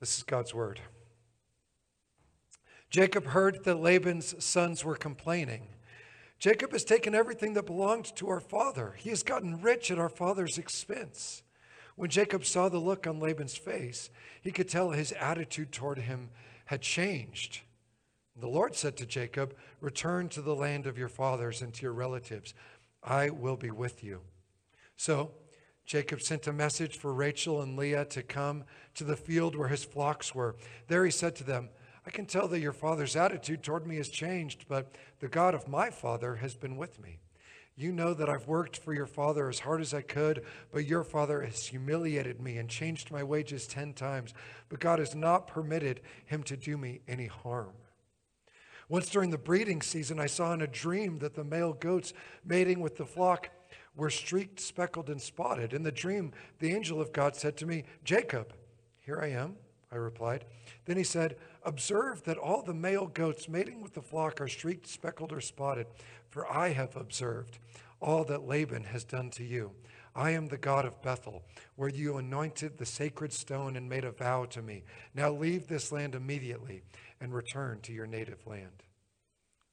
This is God's word. Jacob heard that Laban's sons were complaining. Jacob has taken everything that belonged to our father. He has gotten rich at our father's expense. When Jacob saw the look on Laban's face, he could tell his attitude toward him had changed. The Lord said to Jacob, Return to the land of your fathers and to your relatives. I will be with you. So Jacob sent a message for Rachel and Leah to come to the field where his flocks were. There he said to them, I can tell that your father's attitude toward me has changed, but the God of my father has been with me. You know that I've worked for your father as hard as I could, but your father has humiliated me and changed my wages ten times. But God has not permitted him to do me any harm. Once during the breeding season, I saw in a dream that the male goats mating with the flock were streaked, speckled, and spotted. In the dream, the angel of God said to me, Jacob, here I am, I replied. Then he said, Observe that all the male goats mating with the flock are streaked, speckled, or spotted, for I have observed all that Laban has done to you. I am the God of Bethel, where you anointed the sacred stone and made a vow to me. Now leave this land immediately and return to your native land.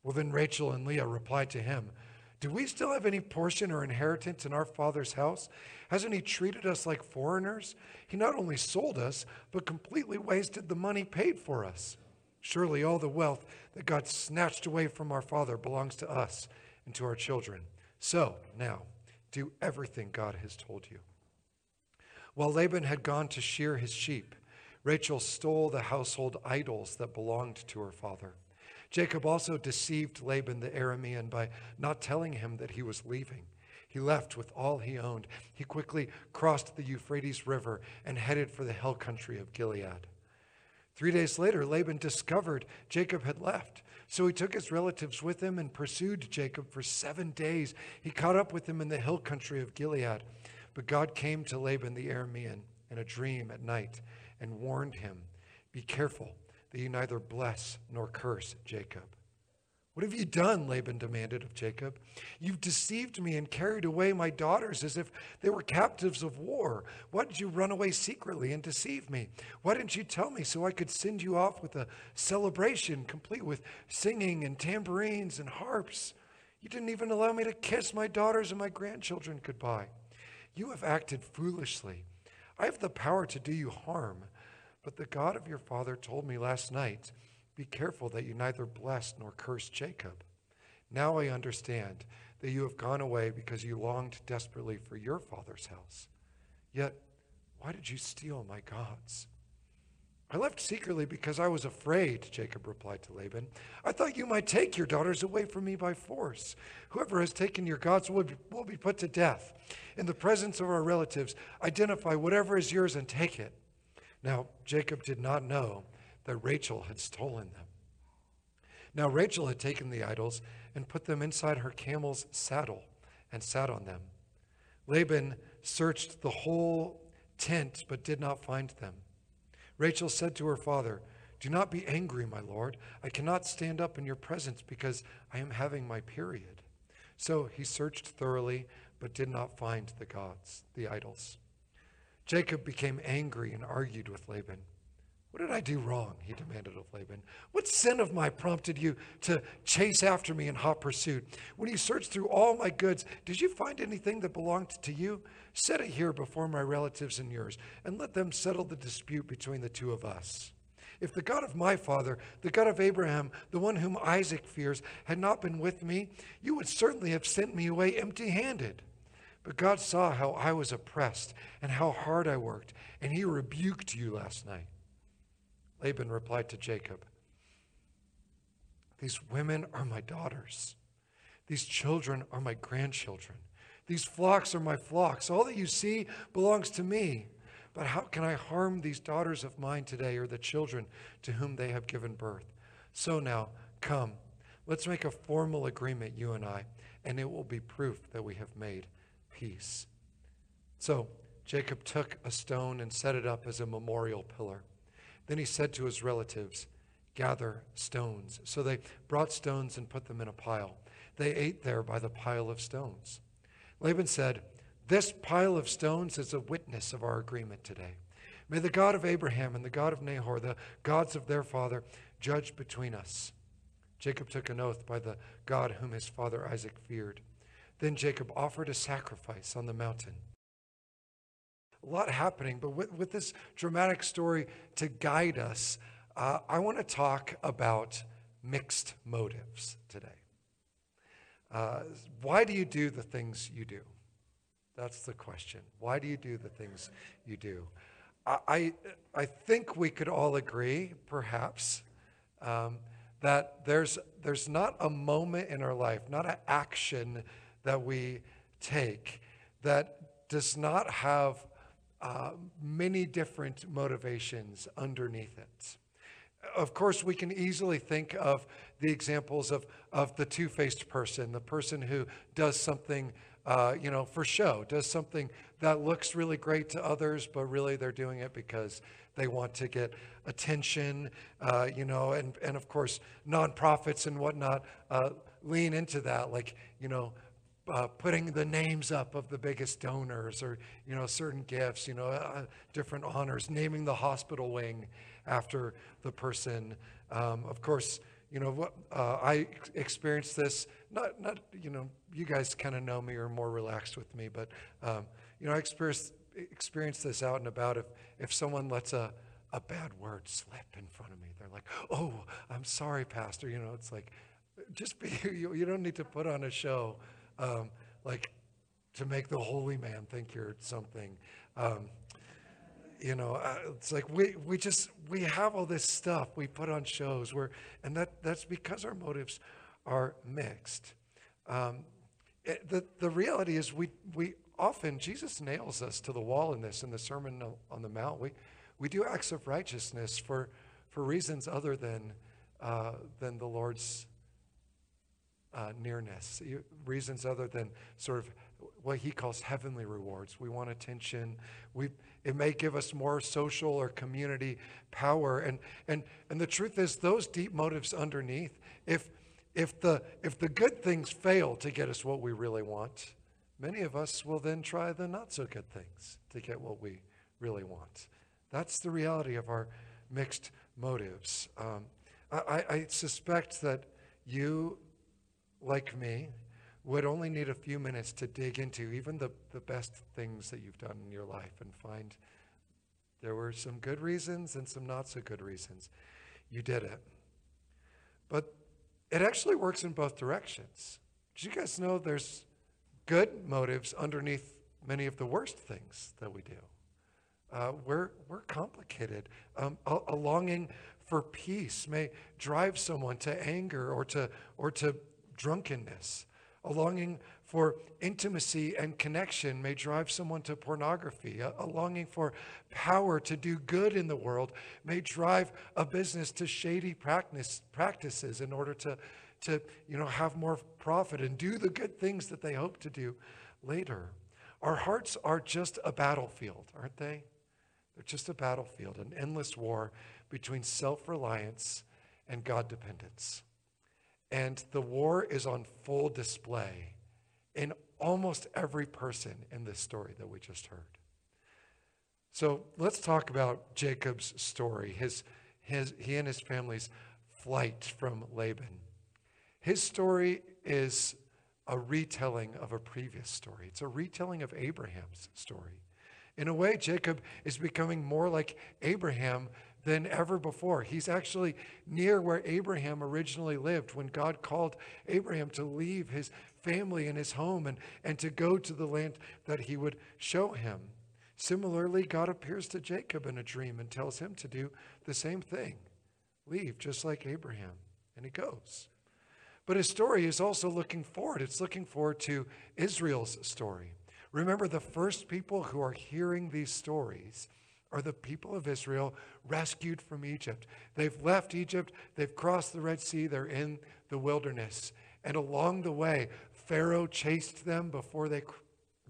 Well, then Rachel and Leah replied to him, Do we still have any portion or inheritance in our father's house? Hasn't he treated us like foreigners? He not only sold us, but completely wasted the money paid for us. Surely all the wealth that God snatched away from our father belongs to us and to our children. So now, do everything God has told you. While Laban had gone to shear his sheep, Rachel stole the household idols that belonged to her father. Jacob also deceived Laban the Aramean by not telling him that he was leaving. He left with all he owned. He quickly crossed the Euphrates River and headed for the hill country of Gilead. Three days later, Laban discovered Jacob had left. So he took his relatives with him and pursued Jacob for seven days. He caught up with him in the hill country of Gilead. But God came to Laban the Aramean in a dream at night and warned him Be careful that you neither bless nor curse Jacob. What have you done? Laban demanded of Jacob. You've deceived me and carried away my daughters as if they were captives of war. Why did you run away secretly and deceive me? Why didn't you tell me so I could send you off with a celebration complete with singing and tambourines and harps? You didn't even allow me to kiss my daughters and my grandchildren goodbye. You have acted foolishly. I have the power to do you harm. But the God of your father told me last night, Be careful that you neither bless nor curse Jacob. Now I understand that you have gone away because you longed desperately for your father's house. Yet, why did you steal my gods? I left secretly because I was afraid, Jacob replied to Laban. I thought you might take your daughters away from me by force. Whoever has taken your gods will be, will be put to death. In the presence of our relatives, identify whatever is yours and take it. Now, Jacob did not know that Rachel had stolen them. Now, Rachel had taken the idols and put them inside her camel's saddle and sat on them. Laban searched the whole tent but did not find them. Rachel said to her father, Do not be angry, my lord. I cannot stand up in your presence because I am having my period. So he searched thoroughly, but did not find the gods, the idols. Jacob became angry and argued with Laban. What did I do wrong? He demanded of Laban. What sin of mine prompted you to chase after me in hot pursuit? When you searched through all my goods, did you find anything that belonged to you? Set it here before my relatives and yours, and let them settle the dispute between the two of us. If the God of my father, the God of Abraham, the one whom Isaac fears, had not been with me, you would certainly have sent me away empty handed. But God saw how I was oppressed and how hard I worked, and he rebuked you last night. Laban replied to Jacob, These women are my daughters. These children are my grandchildren. These flocks are my flocks. All that you see belongs to me. But how can I harm these daughters of mine today or the children to whom they have given birth? So now, come, let's make a formal agreement, you and I, and it will be proof that we have made peace. So Jacob took a stone and set it up as a memorial pillar. Then he said to his relatives, Gather stones. So they brought stones and put them in a pile. They ate there by the pile of stones. Laban said, This pile of stones is a witness of our agreement today. May the God of Abraham and the God of Nahor, the gods of their father, judge between us. Jacob took an oath by the God whom his father Isaac feared. Then Jacob offered a sacrifice on the mountain. A lot happening, but with, with this dramatic story to guide us, uh, I want to talk about mixed motives today. Uh, why do you do the things you do? That's the question. Why do you do the things you do? I, I think we could all agree, perhaps, um, that there's, there's not a moment in our life, not an action that we take that does not have uh, many different motivations underneath it. Of course, we can easily think of the examples of, of the two faced person, the person who does something uh, you know, for show, does something that looks really great to others, but really they're doing it because they want to get attention, uh, you know, and, and of course, nonprofits and whatnot uh, lean into that, like, you know, uh, putting the names up of the biggest donors or, you know, certain gifts, you know, uh, different honors, naming the hospital wing after the person. Um, of course, you know, what, uh, I experienced this, not, not, you know, you guys kind of know me or more relaxed with me, but, um, you know, I experienced, experienced this out and about. If, if someone lets a, a bad word slip in front of me, they're like, oh, I'm sorry, Pastor. You know, it's like, just be, you, you don't need to put on a show, um, like, to make the holy man think you're something. Um, you know uh, it's like we, we just we have all this stuff we put on shows where and that that's because our motives are mixed um, it, the, the reality is we we often jesus nails us to the wall in this in the sermon on the mount we we do acts of righteousness for for reasons other than uh, than the lord's uh, nearness reasons other than sort of what he calls heavenly rewards. We want attention. We, it may give us more social or community power. And, and, and the truth is, those deep motives underneath, if, if, the, if the good things fail to get us what we really want, many of us will then try the not so good things to get what we really want. That's the reality of our mixed motives. Um, I, I suspect that you, like me, would only need a few minutes to dig into even the, the best things that you've done in your life and find there were some good reasons and some not so good reasons. You did it. But it actually works in both directions. Did you guys know there's good motives underneath many of the worst things that we do? Uh, we're, we're complicated. Um, a, a longing for peace may drive someone to anger or to, or to drunkenness. A longing for intimacy and connection may drive someone to pornography. A, a, longing for power to do good in the world may drive a business to shady practice, practices in order to, to you know, have more profit and do the good things that they hope to do later. Our hearts are just a battlefield, aren't they? They're just a battlefield, an endless war between self reliance and God dependence. And the war is on full display in almost every person in this story that we just heard. So let's talk about Jacob's story, his, his, he and his family's flight from Laban. His story is a retelling of a previous story. It's a retelling of Abraham's story. In a way, Jacob is becoming more like Abraham than ever before. He's actually near where Abraham originally lived when God called Abraham to leave his family and his home and, and to go to the land that he would show him. Similarly, God appears to Jacob in a dream and tells him to do the same thing leave, just like Abraham. And he goes. But his story is also looking forward. It's looking forward to Israel's story. Remember, the first people who are hearing these stories are the people of Israel rescued from Egypt. They've left Egypt, they've crossed the Red Sea, they're in the wilderness. And along the way, Pharaoh chased them before they,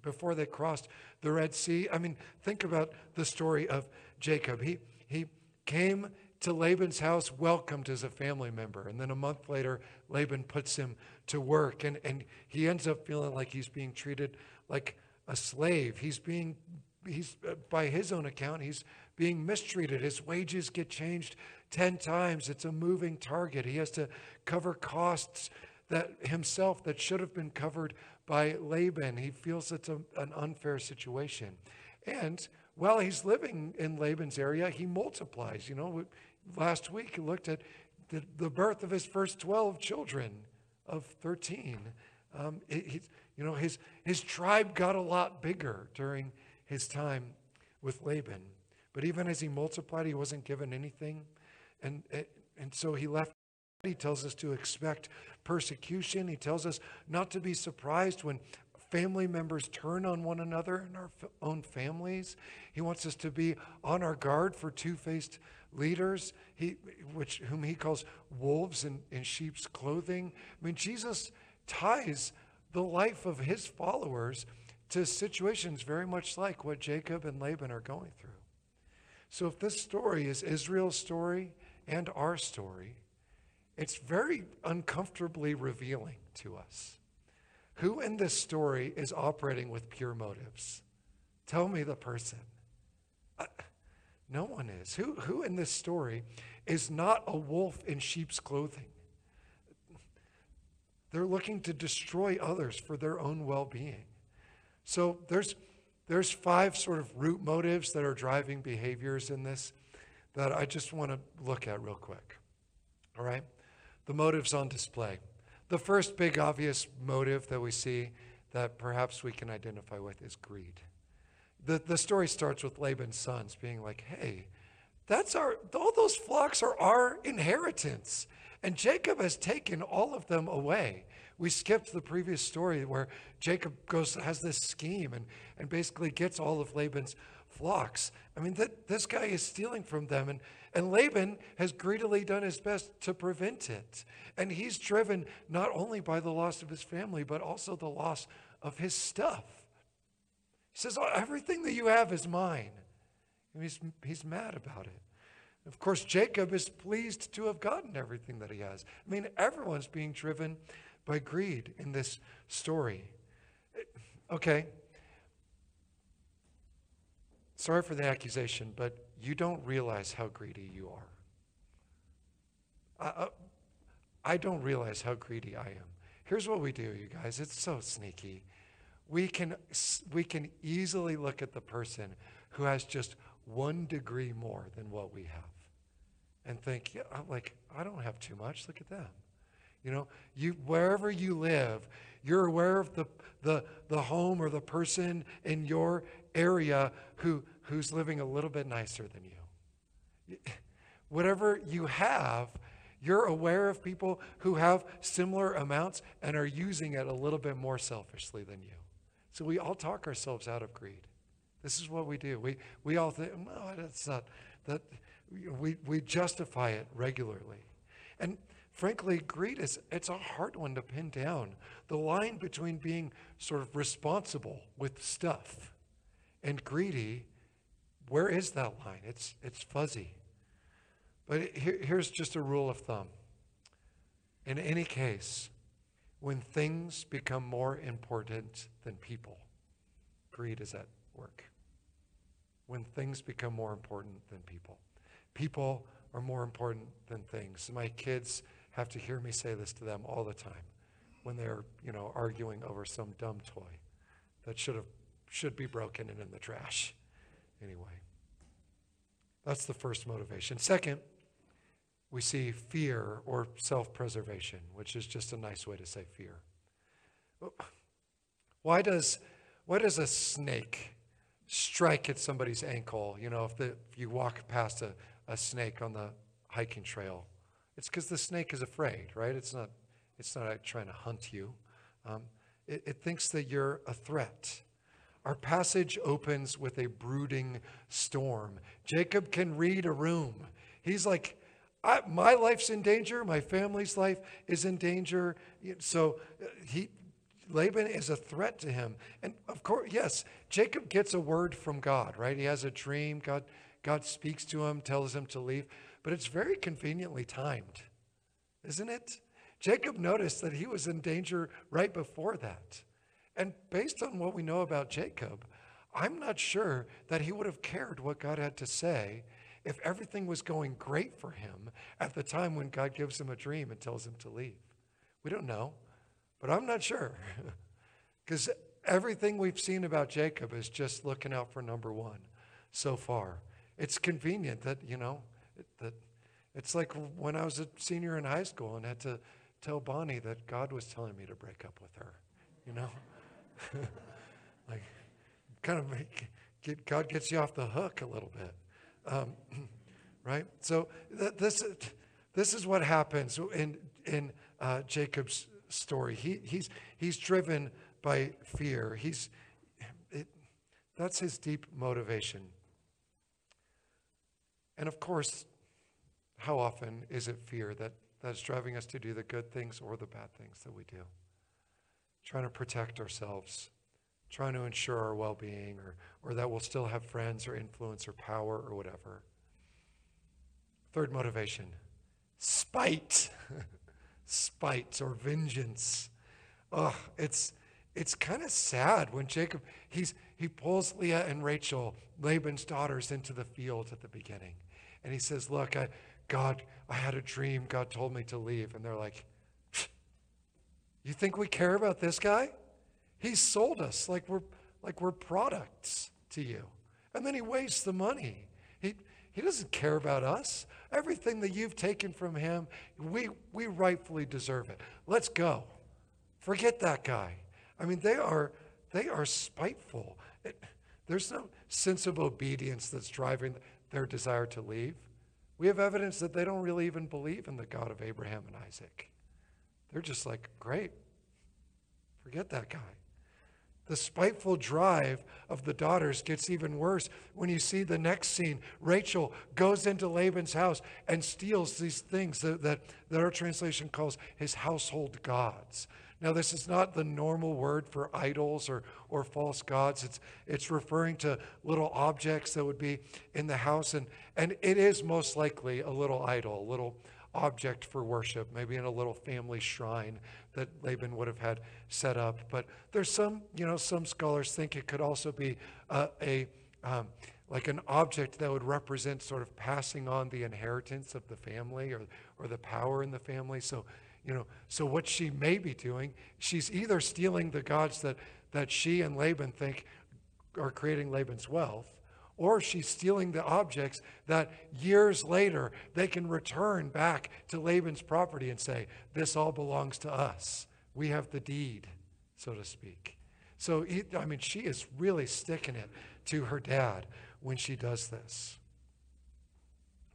before they crossed the Red Sea. I mean, think about the story of Jacob. He, he came to Laban's house, welcomed as a family member. And then a month later, Laban puts him to work, and, and he ends up feeling like he's being treated like a slave. He's being he's uh, by his own account he's being mistreated. His wages get changed 10 times. It's a moving target. He has to cover costs that himself that should have been covered by Laban. He feels it's a, an unfair situation. And while he's living in Laban's area, he multiplies. You know, last week he looked at the, the birth of his first 12 children of 13. Um, it, you know, his, his tribe got a lot bigger during his time with Laban. But even as he multiplied, he wasn't given anything. And, and so he left. He tells us to expect persecution. He tells us not to be surprised when family members turn on one another in our own families. He wants us to be on our guard for two-faced leaders, he, which, whom he calls wolves in, in sheep's clothing. I mean, Jesus ties the life of his followers to situations very much like what Jacob and Laban are going through. So if this story is Israel's story and our story, it's very uncomfortably revealing to us. Who in this story is operating with pure motives? Tell me the person. Uh, no one is. Who, who in this story is not a wolf in sheep's clothing? They're looking to destroy others for their own well being. So there's, there's five sort of root motives that are driving behaviors in this that I just want to look at real quick. All right? The motives on display. The first big obvious motive that we see that perhaps we can identify with is greed. The, the story starts with Laban's sons being like, hey, that's our, all those flocks are our inheritance. And Jacob has taken all of them away. We skipped the previous story where Jacob goes has this scheme and, and basically gets all of Laban's flocks. I mean, that, this guy is stealing from them. And, and Laban has greedily done his best to prevent it. And he's driven not only by the loss of his family, but also the loss of his stuff. He says, oh, Everything that you have is mine. And he's, he's mad about it. Of course, Jacob is pleased to have gotten everything that he has. I mean, everyone's being driven by greed in this story. Okay. Sorry for the accusation, but you don't realize how greedy you are. I, uh, I don't realize how greedy I am. Here's what we do, you guys. It's so sneaky. We can, we can easily look at the person who has just one degree more than what we have and think, yeah, I'm like, I don't have too much. Look at them. You know, you wherever you live, you're aware of the, the, the home or the person in your area who, who's living a little bit nicer than you. Whatever you have, you're aware of people who have similar amounts and are using it a little bit more selfishly than you. So we all talk ourselves out of greed. This is what we do. We, we all think, no, that's not, that, we, we justify it regularly. And frankly, greed is it's a hard one to pin down. The line between being sort of responsible with stuff and greedy, where is that line? It's it's fuzzy. But here, here's just a rule of thumb. In any case, when things become more important than people, greed is at work. When things become more important than people, people are more important than things. My kids have to hear me say this to them all the time when they're, you know, arguing over some dumb toy that should have should be broken and in the trash. Anyway. That's the first motivation. Second, we see fear or self-preservation, which is just a nice way to say fear. Why does why does a snake strike at somebody's ankle? You know, if, the, if you walk past a, a snake on the hiking trail, it's because the snake is afraid, right? It's not, it's not trying to hunt you. Um, it, it thinks that you're a threat. Our passage opens with a brooding storm. Jacob can read a room. He's like, my life's in danger. My family's life is in danger. So uh, he, Laban is a threat to him. And of course, yes, Jacob gets a word from God, right? He has a dream. God, God speaks to him, tells him to leave but it's very conveniently timed, isn't it? Jacob noticed that he was in danger right before that. And based on what we know about Jacob, I'm not sure that he would have cared what God had to say if everything was going great for him at the time when God gives him a dream and tells him to leave. We don't know, but I'm not sure. Because everything we've seen about Jacob is just looking out for number one so far. It's convenient that, you know, that it's like when I was a senior in high school and had to tell Bonnie that God was telling me to break up with her, you know? like, kind of make, get, God gets you off the hook a little bit. Um, right? So th- this, this is what happens in, in uh, Jacob's story. He, he's, he's driven by fear. He's, it, that's his deep motivation. And of course, how often is it fear that, that's driving us to do the good things or the bad things that we do? Trying to protect ourselves, trying to ensure our well being, or, or that we'll still have friends or influence or power or whatever. Third motivation spite. spite or vengeance. Oh, it's, it's kind of sad when Jacob, he's, he pulls Leah and Rachel, Laban's daughters, into the field at the beginning. And he says, Look, I, God, I had a dream. God told me to leave. And they're like, You think we care about this guy? He sold us like we're, like we're products to you. And then he wastes the money. He, he doesn't care about us. Everything that you've taken from him, we, we rightfully deserve it. Let's go. Forget that guy. I mean, they are, they are spiteful. It, there's no sense of obedience that's driving their desire to leave. We have evidence that they don't really even believe in the God of Abraham and Isaac. They're just like, great, forget that guy. The spiteful drive of the daughters gets even worse when you see the next scene. Rachel goes into Laban's house and steals these things that, that, that our translation calls his household gods. Now, this is not the normal word for idols or, or false gods. It's, it's referring to little objects that would be in the house. And, and it is most likely a little idol, a little object for worship, maybe in a little family shrine that Laban would have had set up. But there's some, you know, some scholars think it could also be uh, a um, like an object that would represent sort of passing on the inheritance of the family or, or the power in the family. So you know, so what she may be doing, she's either stealing the gods that, that she and Laban think are creating Laban's wealth, or she's stealing the objects that years later they can return back to Laban's property and say, This all belongs to us. We have the deed, so to speak. So, I mean, she is really sticking it to her dad when she does this.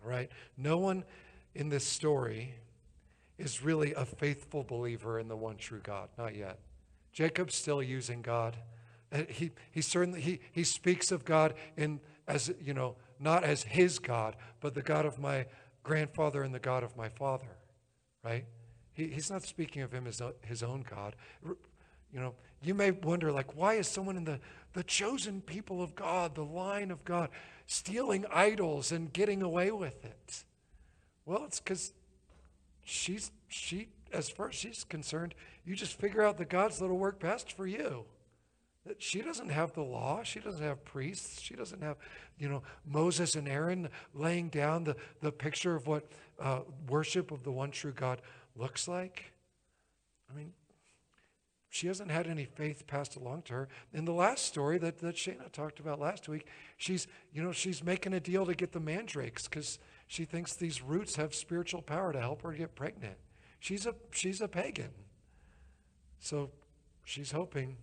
All right? No one in this story is really a faithful believer in the one true God. Not yet. Jacob's still using God. Uh, he, he certainly he, he speaks of God in as you know not as his God, but the God of my grandfather and the God of my father, right? He, he's not speaking of him as uh, his own God. You know, you may wonder like why is someone in the the chosen people of God, the line of God, stealing idols and getting away with it? Well, it's because she's she as far as she's concerned, you just figure out the gods that'll work best for you. That she doesn't have the law, she doesn't have priests, she doesn't have, you know, Moses and Aaron laying down the, the picture of what uh, worship of the one true God looks like. I mean, she hasn't had any faith passed along to her. In the last story that, that Shana talked about last week, she's, you know, she's making a deal to get the mandrakes because she thinks these roots have spiritual power to help her get pregnant. She's a, she's a pagan. So she's hoping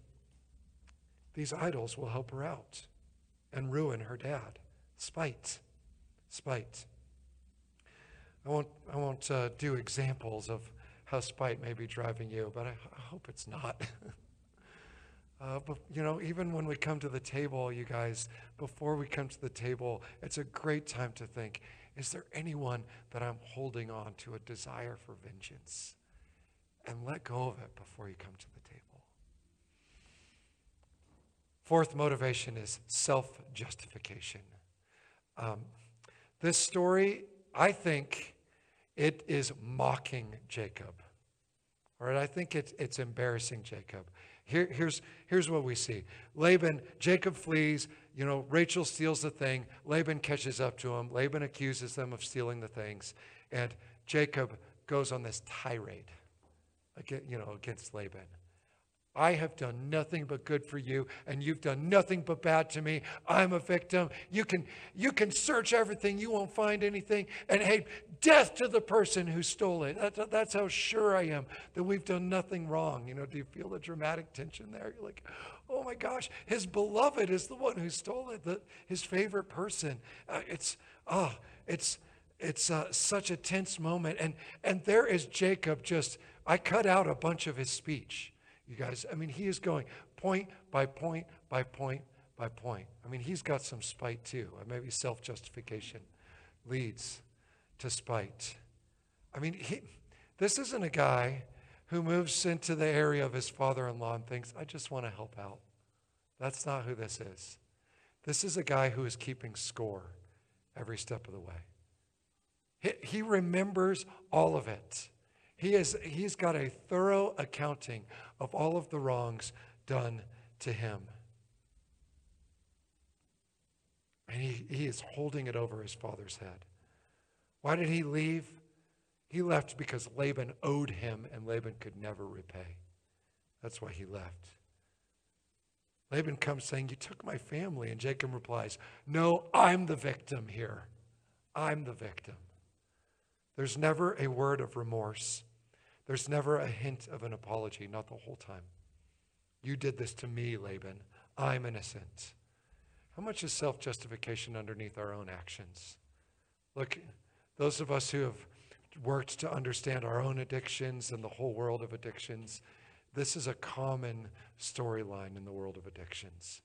these idols will help her out and ruin her dad. Spite. Spite. I won't, I won't uh, do examples of how spite may be driving you, but I, I hope it's not. uh, but, you know, even when we come to the table, you guys, before we come to the table, it's a great time to think is there anyone that I'm holding on to a desire for vengeance? And let go of it before you come to the table. Fourth motivation is self justification. Um, this story, I think it is mocking Jacob. All right, I think it's, it's embarrassing Jacob. Here, here's, here's what we see Laban, Jacob flees. You know, Rachel steals the thing. Laban catches up to him. Laban accuses them of stealing the things. And Jacob goes on this tirade, against, you know, against Laban. I have done nothing but good for you, and you've done nothing but bad to me. I'm a victim. You can, you can search everything, you won't find anything. And hey, death to the person who stole it. That, that's how sure I am that we've done nothing wrong. You know, do you feel the dramatic tension there? You're like, oh my gosh, his beloved is the one who stole it, the, his favorite person. Uh, it's, oh, it's, it's uh, such a tense moment. And, and there is Jacob just, I cut out a bunch of his speech you guys. I mean, he is going point by point by point by point. I mean, he's got some spite too. Maybe self justification leads to spite. I mean, he, this isn't a guy who moves into the area of his father in law and thinks, I just want to help out. That's not who this is. This is a guy who is keeping score every step of the way. He, he remembers all of it. He is, he's got a thorough accounting of all of the wrongs done to him. And he, he is holding it over his father's head. Why did he leave? He left because Laban owed him and Laban could never repay. That's why he left. Laban comes saying, You took my family. And Jacob replies, No, I'm the victim here. I'm the victim. There's never a word of remorse. There's never a hint of an apology, not the whole time. You did this to me, Laban. I'm innocent. How much is self justification underneath our own actions? Look, those of us who have worked to understand our own addictions and the whole world of addictions, this is a common storyline in the world of addictions.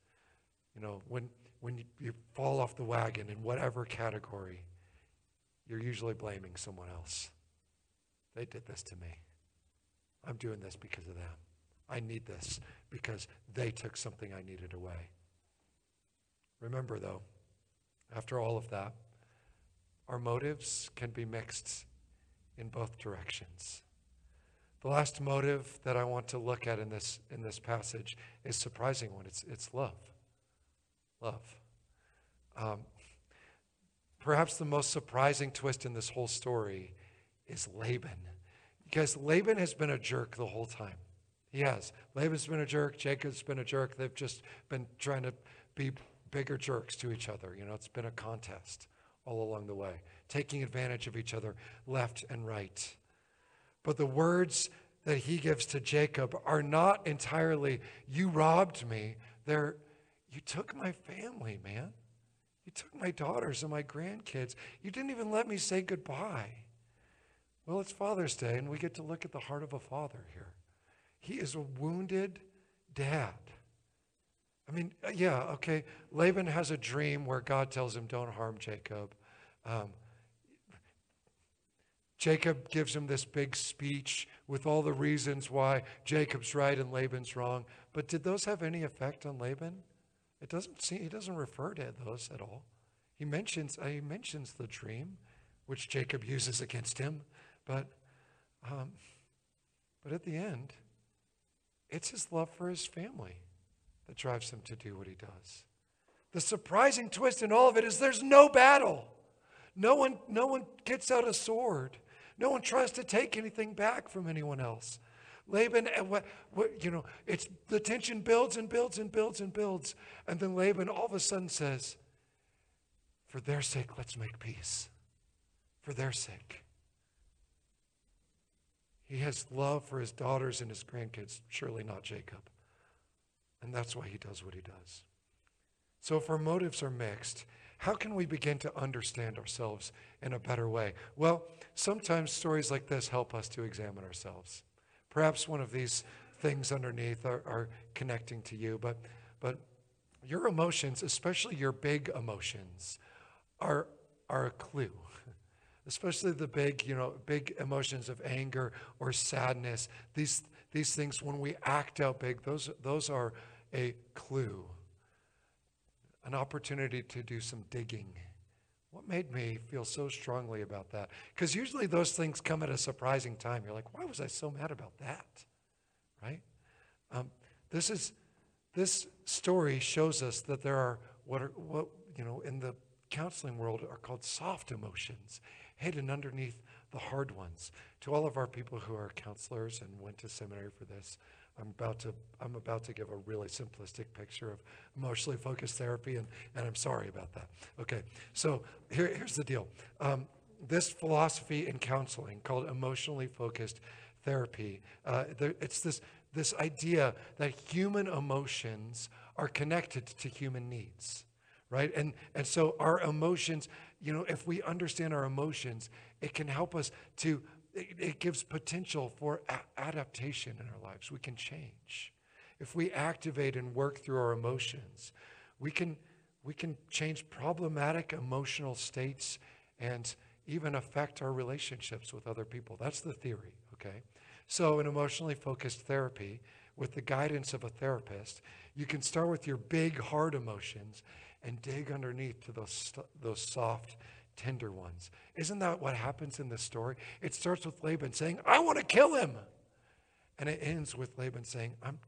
You know, when, when you, you fall off the wagon in whatever category, you're usually blaming someone else. They did this to me. I'm doing this because of them. I need this because they took something I needed away. Remember, though, after all of that, our motives can be mixed in both directions. The last motive that I want to look at in this, in this passage is surprising one. It's, it's love. Love. Um, perhaps the most surprising twist in this whole story is Laban. Because Laban has been a jerk the whole time. He has. Laban's been a jerk. Jacob's been a jerk. They've just been trying to be bigger jerks to each other. You know, it's been a contest all along the way, taking advantage of each other left and right. But the words that he gives to Jacob are not entirely, you robbed me. They're, you took my family, man. You took my daughters and my grandkids. You didn't even let me say goodbye. Well, it's Father's Day, and we get to look at the heart of a father here. He is a wounded dad. I mean, uh, yeah, okay. Laban has a dream where God tells him, don't harm Jacob. Um, Jacob gives him this big speech with all the reasons why Jacob's right and Laban's wrong. But did those have any effect on Laban? It doesn't seem, he doesn't refer to those at all. He mentions, he mentions the dream, which Jacob uses against him. But, um, but at the end, it's his love for his family that drives him to do what he does. The surprising twist in all of it is there's no battle. No one, no one gets out a sword. No one tries to take anything back from anyone else. Laban, uh, what, what, you know, it's the tension builds and builds and builds and builds. And then Laban all of a sudden says, For their sake, let's make peace. For their sake. He has love for his daughters and his grandkids, surely not Jacob. And that's why he does what he does. So, if our motives are mixed, how can we begin to understand ourselves in a better way? Well, sometimes stories like this help us to examine ourselves. Perhaps one of these things underneath are, are connecting to you, but, but your emotions, especially your big emotions, are, are a clue especially the big, you know, big emotions of anger or sadness. These, these things, when we act out big, those, those are a clue, an opportunity to do some digging. What made me feel so strongly about that? Because usually those things come at a surprising time. You're like, why was I so mad about that? Right? Um, This is this story shows us that there are what are what you know in the counseling world are called soft emotions hidden underneath the hard ones. To all of our people who are counselors and went to seminary for this, I'm about to I'm about to give a really simplistic picture of emotionally focused therapy, and, and I'm sorry about that. Okay, so here, here's the deal. Um, this philosophy in counseling called emotionally focused therapy, uh, there, it's this this idea that human emotions are connected to human needs right and and so our emotions you know if we understand our emotions it can help us to it, it gives potential for a- adaptation in our lives. We can change. If we activate and work through our emotions we can we can change problematic emotional states and even affect our relationships with other people. That's the theory okay? So, in emotionally focused therapy, with the guidance of a therapist, you can start with your big, hard emotions and dig underneath to those, those soft, tender ones. Isn't that what happens in this story? It starts with Laban saying, I want to kill him. And it ends with Laban saying, I'm,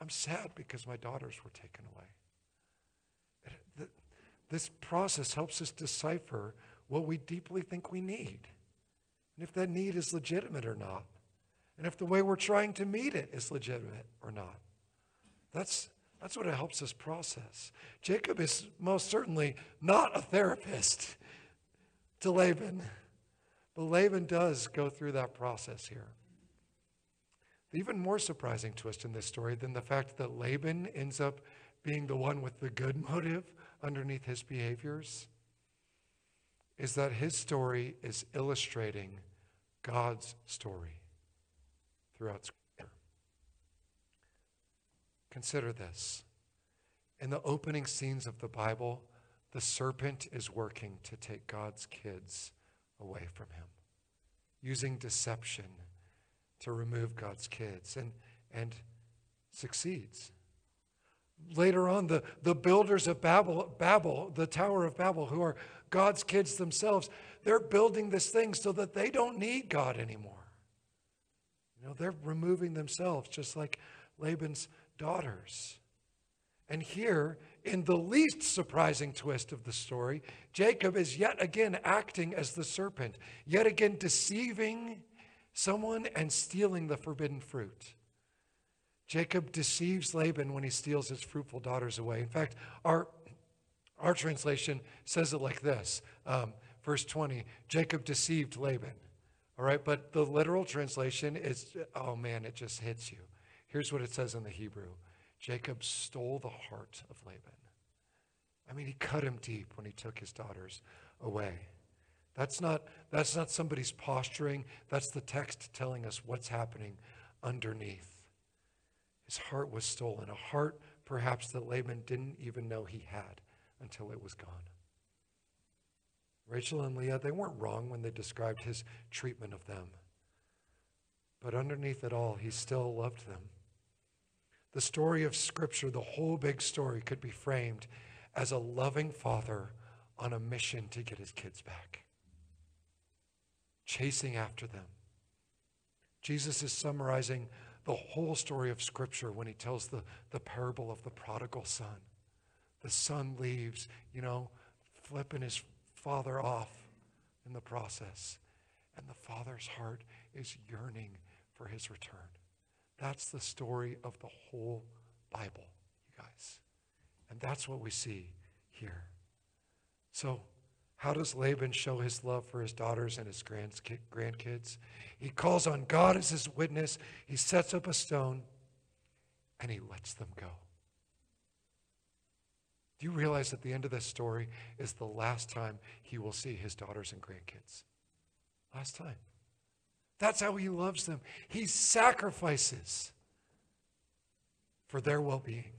I'm sad because my daughters were taken away. This process helps us decipher what we deeply think we need and if that need is legitimate or not and if the way we're trying to meet it is legitimate or not. That's, that's what it helps us process. Jacob is most certainly not a therapist to Laban, but Laban does go through that process here. The even more surprising twist in this story than the fact that Laban ends up being the one with the good motive underneath his behaviors is that his story is illustrating God's story throughout Scripture. Consider this. In the opening scenes of the Bible, the serpent is working to take God's kids away from him, using deception to remove God's kids, and, and succeeds. Later on, the, the builders of Babel, Babel, the Tower of Babel, who are God's kids themselves, they're building this thing so that they don't need God anymore. You know, they're removing themselves just like Laban's daughters. And here, in the least surprising twist of the story, Jacob is yet again acting as the serpent, yet again deceiving someone and stealing the forbidden fruit. Jacob deceives Laban when he steals his fruitful daughters away. In fact, our, our translation says it like this um, verse 20 Jacob deceived Laban. All right, but the literal translation is, oh man, it just hits you. Here's what it says in the Hebrew Jacob stole the heart of Laban. I mean, he cut him deep when he took his daughters away. That's not, that's not somebody's posturing. That's the text telling us what's happening underneath. His heart was stolen, a heart perhaps that Laban didn't even know he had until it was gone. Rachel and Leah, they weren't wrong when they described his treatment of them. But underneath it all, he still loved them. The story of Scripture, the whole big story, could be framed as a loving father on a mission to get his kids back, chasing after them. Jesus is summarizing the whole story of Scripture when he tells the, the parable of the prodigal son. The son leaves, you know, flipping his father off in the process. And the father's heart is yearning for his return. That's the story of the whole Bible. And that's what we see here. So, how does Laban show his love for his daughters and his grandkids? He calls on God as his witness, he sets up a stone, and he lets them go. Do you realize that the end of this story is the last time he will see his daughters and grandkids? Last time. That's how he loves them. He sacrifices for their well being.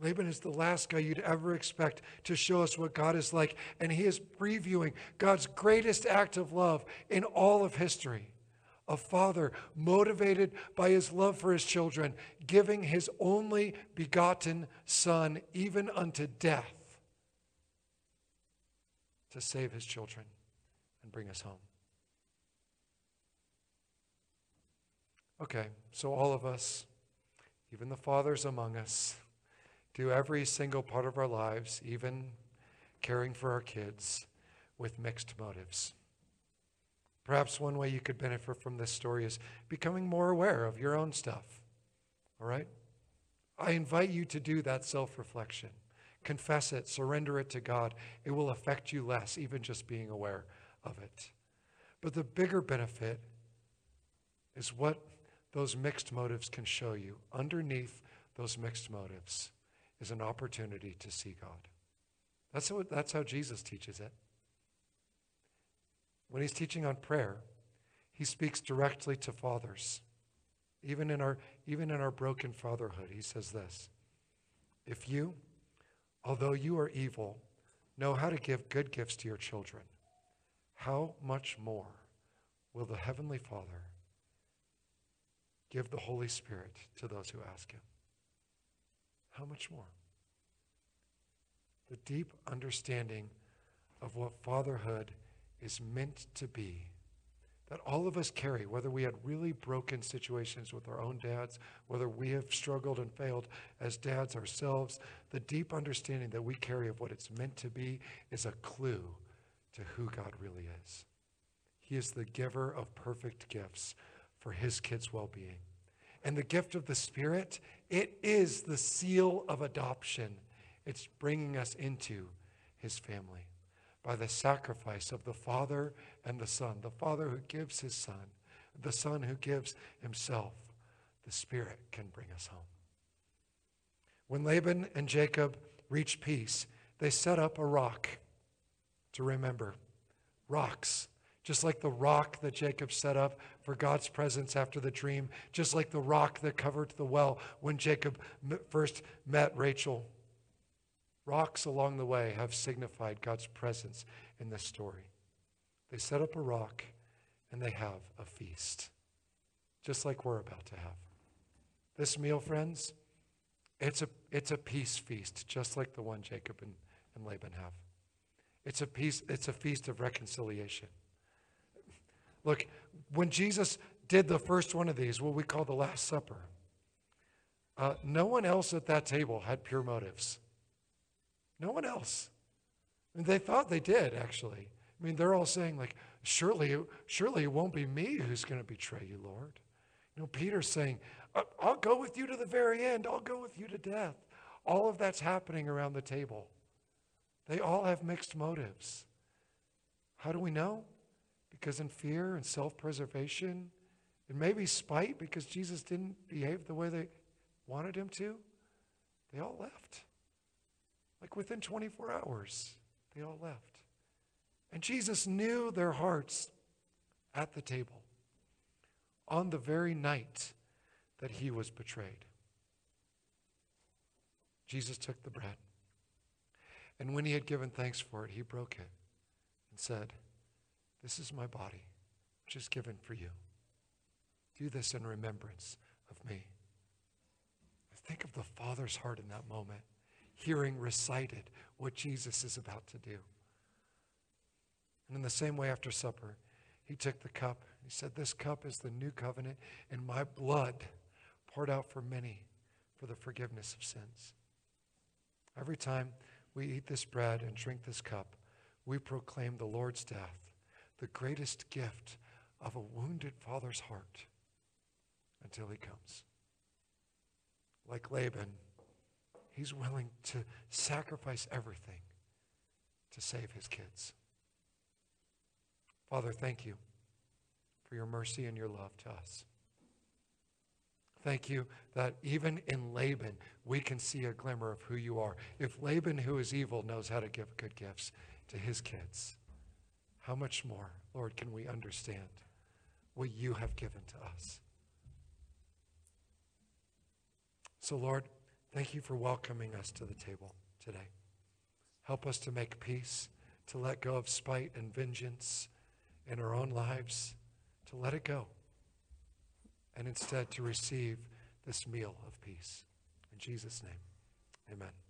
Laban is the last guy you'd ever expect to show us what God is like, and he is previewing God's greatest act of love in all of history a father motivated by his love for his children, giving his only begotten son, even unto death, to save his children and bring us home. Okay, so all of us, even the fathers among us, do every single part of our lives, even caring for our kids, with mixed motives. Perhaps one way you could benefit from this story is becoming more aware of your own stuff. All right? I invite you to do that self reflection. Confess it, surrender it to God. It will affect you less, even just being aware of it. But the bigger benefit is what those mixed motives can show you. Underneath those mixed motives is an opportunity to see God. That's, what, that's how Jesus teaches it. When he's teaching on prayer, he speaks directly to fathers. Even in our, even in our broken fatherhood, he says this If you, although you are evil, know how to give good gifts to your children, how much more will the Heavenly Father give the Holy Spirit to those who ask Him? How much more? The deep understanding of what fatherhood is meant to be that all of us carry, whether we had really broken situations with our own dads, whether we have struggled and failed as dads ourselves, the deep understanding that we carry of what it's meant to be is a clue to who God really is. He is the giver of perfect gifts for his kids' well being. And the gift of the Spirit, it is the seal of adoption. It's bringing us into his family by the sacrifice of the Father and the Son. The Father who gives his Son, the Son who gives himself. The Spirit can bring us home. When Laban and Jacob reached peace, they set up a rock to remember. Rocks, just like the rock that Jacob set up for God's presence after the dream, just like the rock that covered the well when Jacob first met Rachel. Rocks along the way have signified God's presence in this story. They set up a rock and they have a feast, just like we're about to have. This meal, friends, it's a, it's a peace feast, just like the one Jacob and, and Laban have. It's a, peace, it's a feast of reconciliation. Look, when Jesus did the first one of these, what we call the Last Supper, uh, no one else at that table had pure motives. No one else. And they thought they did, actually. I mean, they're all saying, like, surely, surely it won't be me who's going to betray you, Lord. You know, Peter's saying, I'll go with you to the very end. I'll go with you to death. All of that's happening around the table. They all have mixed motives. How do we know? Because in fear and self preservation, and maybe spite because Jesus didn't behave the way they wanted him to, they all left. Like within 24 hours, they all left. And Jesus knew their hearts at the table on the very night that he was betrayed. Jesus took the bread. And when he had given thanks for it, he broke it and said, This is my body, which is given for you. Do this in remembrance of me. Think of the Father's heart in that moment hearing recited what Jesus is about to do. And in the same way, after supper, he took the cup. He said, This cup is the new covenant in my blood poured out for many for the forgiveness of sins. Every time we eat this bread and drink this cup, we proclaim the Lord's death, the greatest gift of a wounded father's heart, until he comes. Like Laban, He's willing to sacrifice everything to save his kids. Father, thank you for your mercy and your love to us. Thank you that even in Laban, we can see a glimmer of who you are. If Laban, who is evil, knows how to give good gifts to his kids, how much more, Lord, can we understand what you have given to us? So, Lord, Thank you for welcoming us to the table today. Help us to make peace, to let go of spite and vengeance in our own lives, to let it go, and instead to receive this meal of peace. In Jesus' name, amen.